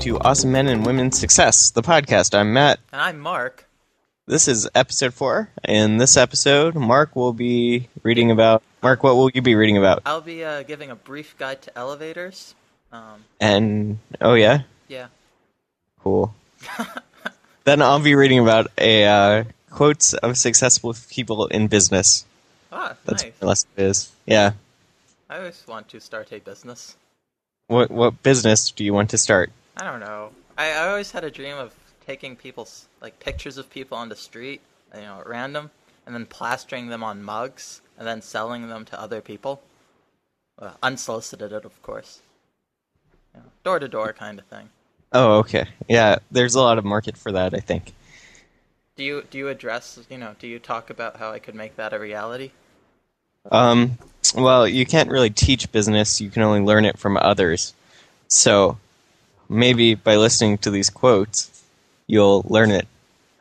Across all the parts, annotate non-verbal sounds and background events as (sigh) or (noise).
to Awesome Men and Women Success, the podcast. I'm Matt. And I'm Mark. This is episode four. In this episode, Mark will be reading about. Mark, what will you be reading about? I'll be uh, giving a brief guide to elevators. Um, And, oh yeah, yeah. cool. (laughs) then I'll be reading about a uh, quotes of successful people in business. Ah, That's nice. less it is. Yeah. I always want to start a business. What what business do you want to start? I don't know. I, I always had a dream of taking people's like pictures of people on the street, you know, at random, and then plastering them on mugs, and then selling them to other people. Well, unsolicited, of course. Door to door kind of thing. Oh, okay. Yeah, there's a lot of market for that, I think. Do you do you address you know do you talk about how I could make that a reality? Um, well, you can't really teach business, you can only learn it from others. So, maybe by listening to these quotes, you'll learn it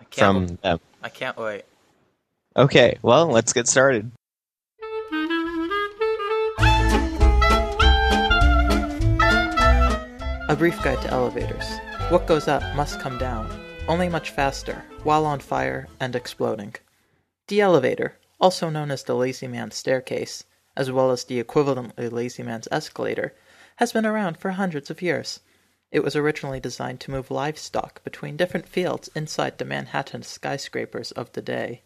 I can't. from them. I can't wait. Okay, well, let's get started. A brief guide to elevators. What goes up must come down, only much faster, while on fire and exploding. The elevator, also known as the lazy man's staircase, as well as the equivalently lazy man's escalator, has been around for hundreds of years. It was originally designed to move livestock between different fields inside the Manhattan skyscrapers of the day.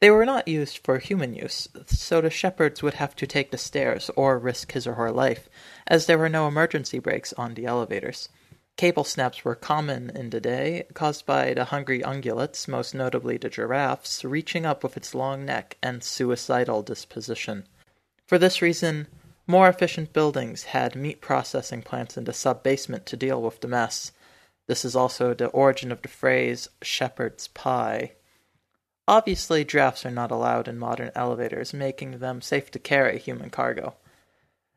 They were not used for human use, so the shepherds would have to take the stairs or risk his or her life, as there were no emergency brakes on the elevators. Cable snaps were common in the day, caused by the hungry ungulates, most notably the giraffes, reaching up with its long neck and suicidal disposition. For this reason, more efficient buildings had meat processing plants in the sub basement to deal with the mess. This is also the origin of the phrase shepherd's pie. Obviously, drafts are not allowed in modern elevators, making them safe to carry human cargo.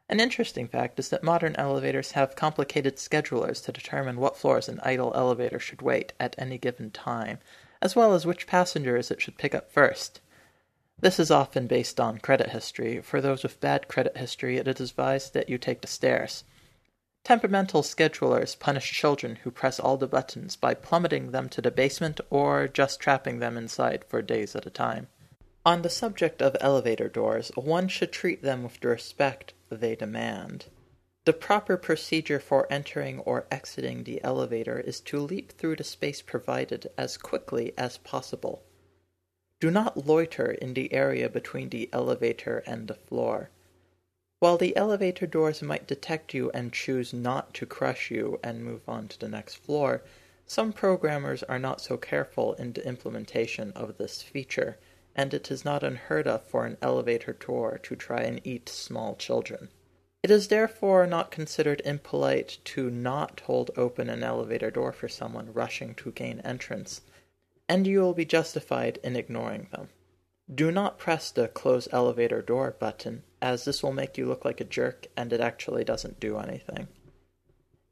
An interesting fact is that modern elevators have complicated schedulers to determine what floors an idle elevator should wait at any given time, as well as which passengers it should pick up first. This is often based on credit history. For those with bad credit history, it is advised that you take the stairs. Temperamental schedulers punish children who press all the buttons by plummeting them to the basement or just trapping them inside for days at a time. On the subject of elevator doors, one should treat them with the respect they demand. The proper procedure for entering or exiting the elevator is to leap through the space provided as quickly as possible. Do not loiter in the area between the elevator and the floor. While the elevator doors might detect you and choose not to crush you and move on to the next floor, some programmers are not so careful in the implementation of this feature, and it is not unheard of for an elevator door to try and eat small children. It is therefore not considered impolite to not hold open an elevator door for someone rushing to gain entrance, and you will be justified in ignoring them. Do not press the close elevator door button, as this will make you look like a jerk and it actually doesn't do anything.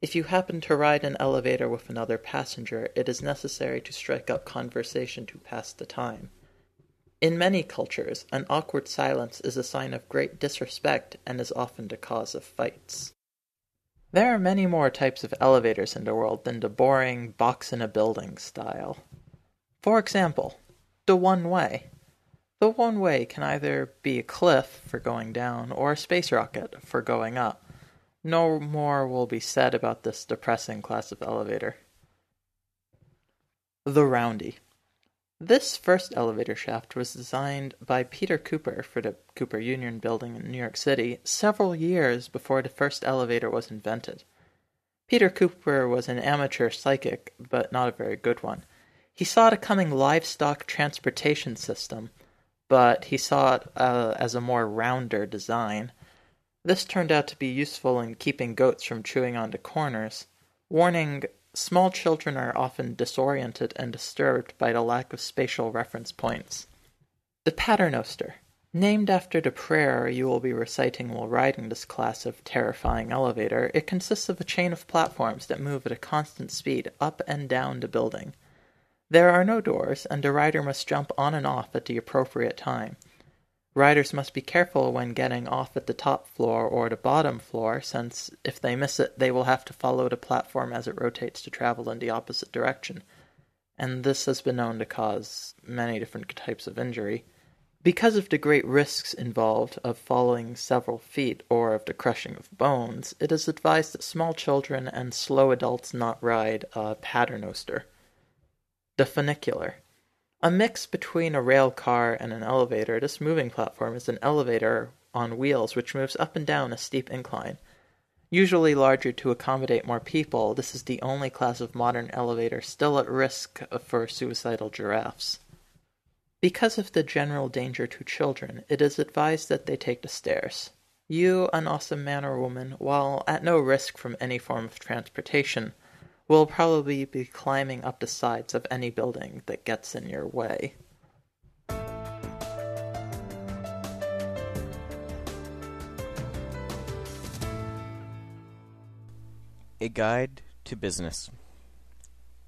If you happen to ride an elevator with another passenger, it is necessary to strike up conversation to pass the time. In many cultures, an awkward silence is a sign of great disrespect and is often the cause of fights. There are many more types of elevators in the world than the boring box in a building style. For example, the one way. The one way can either be a cliff for going down or a space rocket for going up. No more will be said about this depressing class of elevator. The Roundy. This first elevator shaft was designed by Peter Cooper for the Cooper Union Building in New York City several years before the first elevator was invented. Peter Cooper was an amateur psychic, but not a very good one. He saw it a coming livestock transportation system, but he saw it uh, as a more rounder design. This turned out to be useful in keeping goats from chewing onto corners. Warning Small children are often disoriented and disturbed by the lack of spatial reference points. The Paternoster. Named after the prayer you will be reciting while riding this class of terrifying elevator, it consists of a chain of platforms that move at a constant speed up and down the building. There are no doors, and a rider must jump on and off at the appropriate time. Riders must be careful when getting off at the top floor or the bottom floor, since if they miss it, they will have to follow the platform as it rotates to travel in the opposite direction. And this has been known to cause many different types of injury. Because of the great risks involved of falling several feet or of the crushing of bones, it is advised that small children and slow adults not ride a paternoster. The funicular. A mix between a rail car and an elevator, this moving platform is an elevator on wheels which moves up and down a steep incline. Usually larger to accommodate more people, this is the only class of modern elevator still at risk for suicidal giraffes. Because of the general danger to children, it is advised that they take the stairs. You, an awesome man or woman, while at no risk from any form of transportation, will probably be climbing up the sides of any building that gets in your way. A Guide to Business.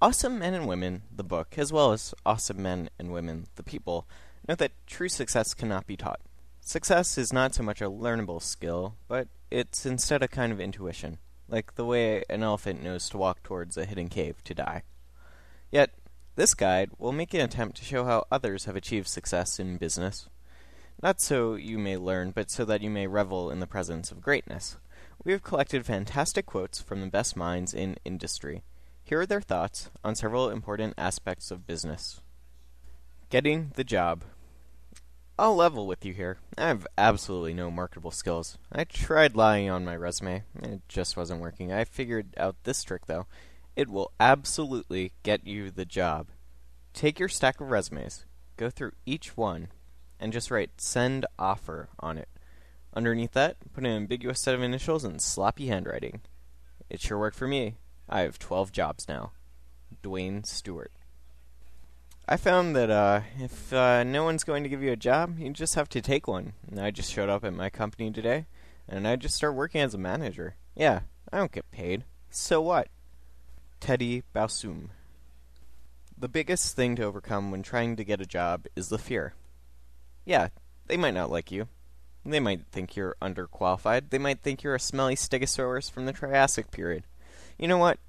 Awesome Men and Women, the book, as well as Awesome Men and Women, the people, note that true success cannot be taught. Success is not so much a learnable skill, but it's instead a kind of intuition like the way an elephant knows to walk towards a hidden cave to die. Yet, this guide will make an attempt to show how others have achieved success in business. Not so you may learn, but so that you may revel in the presence of greatness. We have collected fantastic quotes from the best minds in industry. Here are their thoughts on several important aspects of business. Getting the job. I'll level with you here. I have absolutely no marketable skills. I tried lying on my resume. It just wasn't working. I figured out this trick, though. It will absolutely get you the job. Take your stack of resumes, go through each one, and just write send offer on it. Underneath that, put an ambiguous set of initials and sloppy handwriting. It sure worked for me. I have 12 jobs now. Dwayne Stewart. I found that uh, if uh, no one's going to give you a job, you just have to take one. And I just showed up at my company today, and I just start working as a manager. Yeah, I don't get paid. So what? Teddy Bausum. The biggest thing to overcome when trying to get a job is the fear. Yeah, they might not like you. They might think you're underqualified. They might think you're a smelly stegosaurus from the Triassic period. You know what?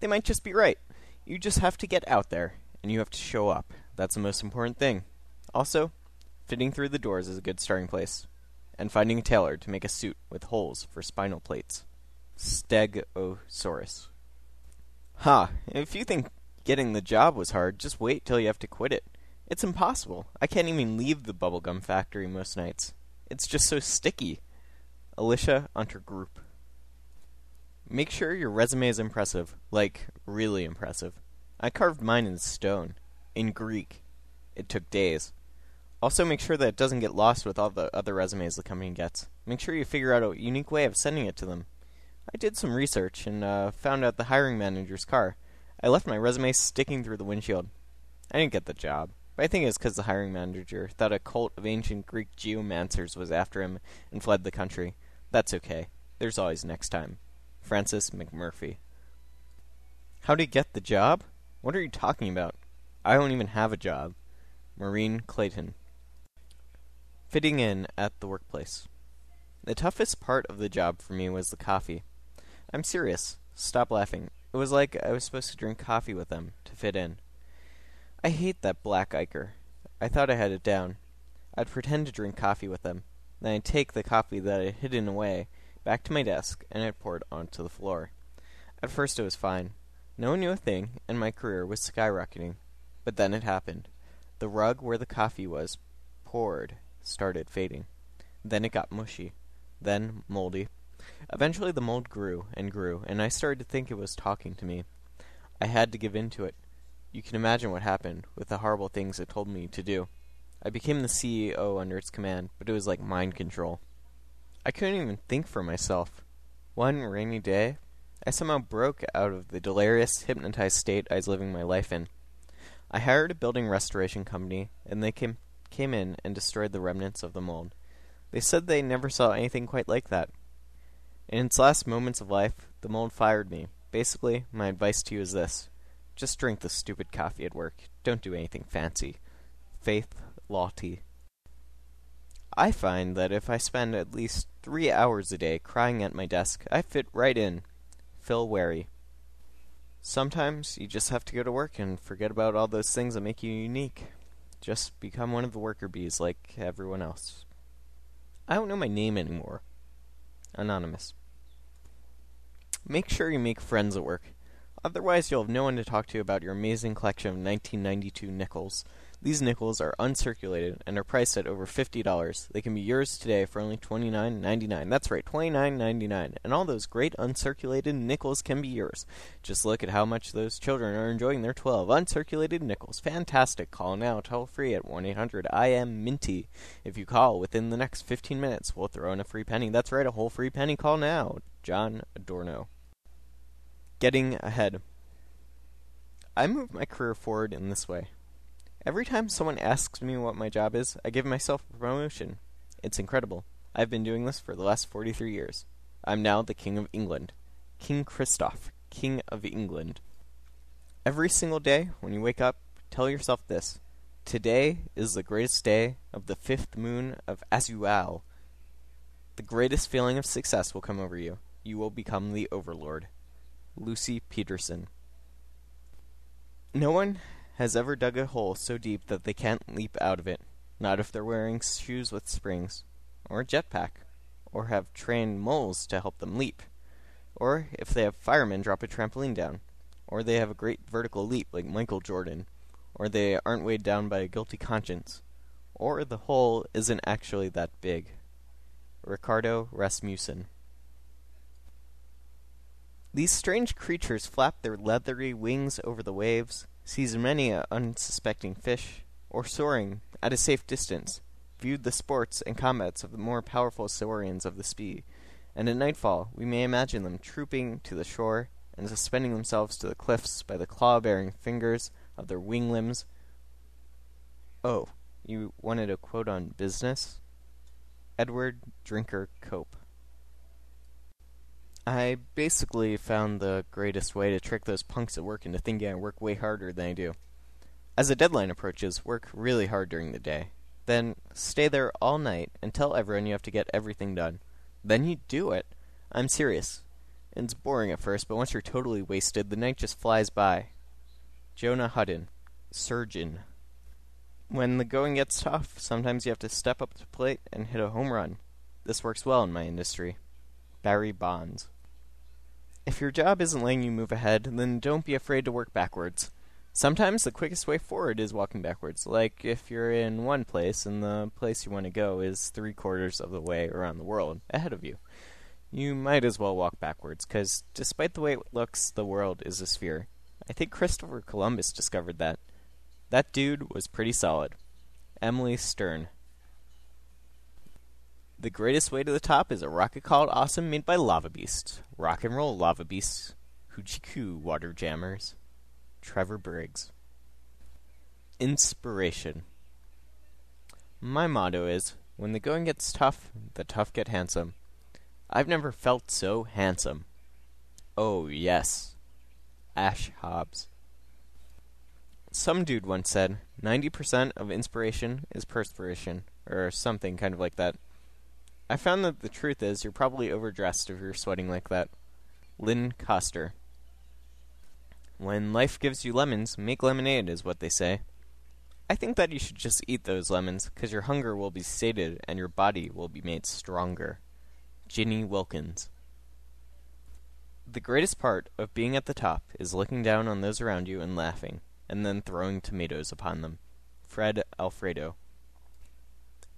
They might just be right. You just have to get out there and you have to show up. That's the most important thing. Also, fitting through the doors is a good starting place, and finding a tailor to make a suit with holes for spinal plates. Stegosaurus. Ha! If you think getting the job was hard, just wait till you have to quit it. It's impossible. I can't even leave the bubblegum factory most nights. It's just so sticky. Alicia Untergroup. Make sure your resume is impressive, like really impressive. I carved mine in stone, in Greek. It took days. Also, make sure that it doesn't get lost with all the other resumes the company gets. Make sure you figure out a unique way of sending it to them. I did some research and uh, found out the hiring manager's car. I left my resume sticking through the windshield. I didn't get the job, but I think it's because the hiring manager thought a cult of ancient Greek geomancers was after him and fled the country. That's okay. There's always next time. Francis McMurphy. How'd he get the job? What are you talking about? I don't even have a job. Maureen Clayton. Fitting in at the workplace. The toughest part of the job for me was the coffee. I'm serious. Stop laughing. It was like I was supposed to drink coffee with them to fit in. I hate that black ichor. I thought I had it down. I'd pretend to drink coffee with them. Then I'd take the coffee that I'd hidden away back to my desk and I'd pour it onto the floor. At first it was fine. No one knew a thing, and my career was skyrocketing. But then it happened. The rug where the coffee was poured started fading. Then it got mushy. Then moldy. Eventually the mold grew and grew, and I started to think it was talking to me. I had to give in to it. You can imagine what happened with the horrible things it told me to do. I became the CEO under its command, but it was like mind control. I couldn't even think for myself. One rainy day, I somehow broke out of the delirious, hypnotized state I was living my life in. I hired a building restoration company, and they came came in and destroyed the remnants of the mold. They said they never saw anything quite like that. In its last moments of life, the mold fired me. Basically, my advice to you is this Just drink the stupid coffee at work. Don't do anything fancy. Faith Lottie. I find that if I spend at least three hours a day crying at my desk, I fit right in. Phil Wary. Sometimes you just have to go to work and forget about all those things that make you unique. Just become one of the worker bees like everyone else. I don't know my name anymore. Anonymous. Make sure you make friends at work. Otherwise, you'll have no one to talk to about your amazing collection of 1992 nickels. These nickels are uncirculated and are priced at over $50. They can be yours today for only $29.99. That's right, $29.99. And all those great uncirculated nickels can be yours. Just look at how much those children are enjoying their 12 uncirculated nickels. Fantastic. Call now toll free at 1-800-IM-MINTY. If you call within the next 15 minutes, we'll throw in a free penny. That's right, a whole free penny. Call now. John Adorno. Getting ahead. I move my career forward in this way. Every time someone asks me what my job is, I give myself a promotion. It's incredible. I've been doing this for the last 43 years. I'm now the King of England. King Christoph, King of England. Every single day, when you wake up, tell yourself this. Today is the greatest day of the fifth moon of Azual. The greatest feeling of success will come over you. You will become the Overlord. Lucy Peterson. No one has ever dug a hole so deep that they can't leap out of it. Not if they're wearing shoes with springs, or a jetpack, or have trained moles to help them leap, or if they have firemen drop a trampoline down, or they have a great vertical leap like Michael Jordan, or they aren't weighed down by a guilty conscience, or the hole isn't actually that big. Ricardo Rasmussen. These strange creatures flap their leathery wings over the waves, seize many a unsuspecting fish, or soaring at a safe distance, viewed the sports and combats of the more powerful saurians of the sea, and at nightfall we may imagine them trooping to the shore and suspending themselves to the cliffs by the claw-bearing fingers of their wing limbs. Oh, you wanted a quote on business? Edward Drinker Cope. I basically found the greatest way to trick those punks at work into thinking I work way harder than I do. As a deadline approaches, work really hard during the day. Then stay there all night and tell everyone you have to get everything done. Then you do it. I'm serious. It's boring at first, but once you're totally wasted, the night just flies by. Jonah Hudden, surgeon. When the going gets tough, sometimes you have to step up to the plate and hit a home run. This works well in my industry. Barry Bonds. If your job isn't letting you move ahead, then don't be afraid to work backwards. Sometimes the quickest way forward is walking backwards, like if you're in one place and the place you want to go is three quarters of the way around the world ahead of you. You might as well walk backwards, because despite the way it looks, the world is a sphere. I think Christopher Columbus discovered that. That dude was pretty solid. Emily Stern. The greatest way to the top is a rocket called Awesome made by Lava Beast. Rock and roll, Lava Beast. Hoochie Water Jammers. Trevor Briggs. Inspiration. My motto is when the going gets tough, the tough get handsome. I've never felt so handsome. Oh, yes. Ash Hobbs. Some dude once said 90% of inspiration is perspiration, or something kind of like that. I found that the truth is you're probably overdressed if you're sweating like that. Lynn Coster. When life gives you lemons, make lemonade, is what they say. I think that you should just eat those lemons, because your hunger will be sated and your body will be made stronger. Ginny Wilkins. The greatest part of being at the top is looking down on those around you and laughing, and then throwing tomatoes upon them. Fred Alfredo.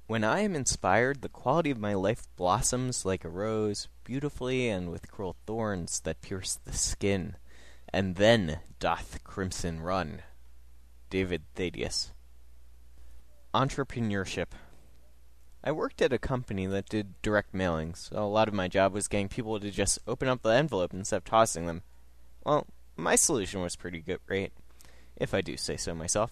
When I am inspired, the quality of my life blossoms like a rose, beautifully and with cruel thorns that pierce the skin. And then doth crimson run. David Thaddeus. Entrepreneurship. I worked at a company that did direct mailings, so a lot of my job was getting people to just open up the envelope instead of tossing them. Well, my solution was pretty good, great, if I do say so myself.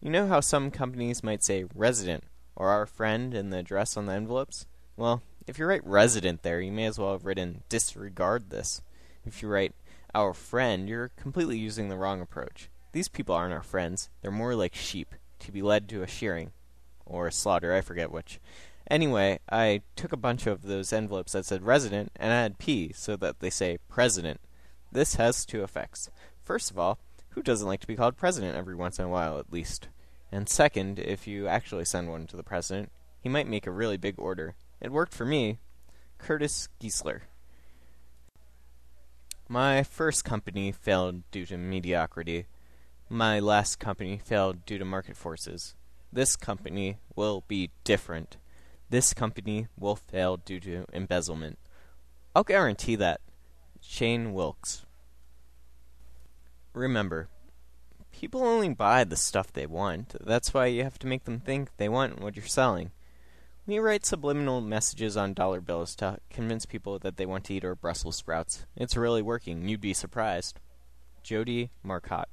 You know how some companies might say resident or our friend in the address on the envelopes? Well, if you write resident there, you may as well have written disregard this. If you write our friend, you're completely using the wrong approach. These people aren't our friends. They're more like sheep, to be led to a shearing. Or a slaughter, I forget which. Anyway, I took a bunch of those envelopes that said resident and added P so that they say president. This has two effects. First of all, who doesn't like to be called president every once in a while, at least? And second, if you actually send one to the president, he might make a really big order. It worked for me. Curtis Geisler. My first company failed due to mediocrity. My last company failed due to market forces. This company will be different. This company will fail due to embezzlement. I'll guarantee that. Shane Wilkes. Remember, people only buy the stuff they want. That's why you have to make them think they want what you're selling. We write subliminal messages on dollar bills to convince people that they want to eat our Brussels sprouts. It's really working. You'd be surprised. Jody Marcotte.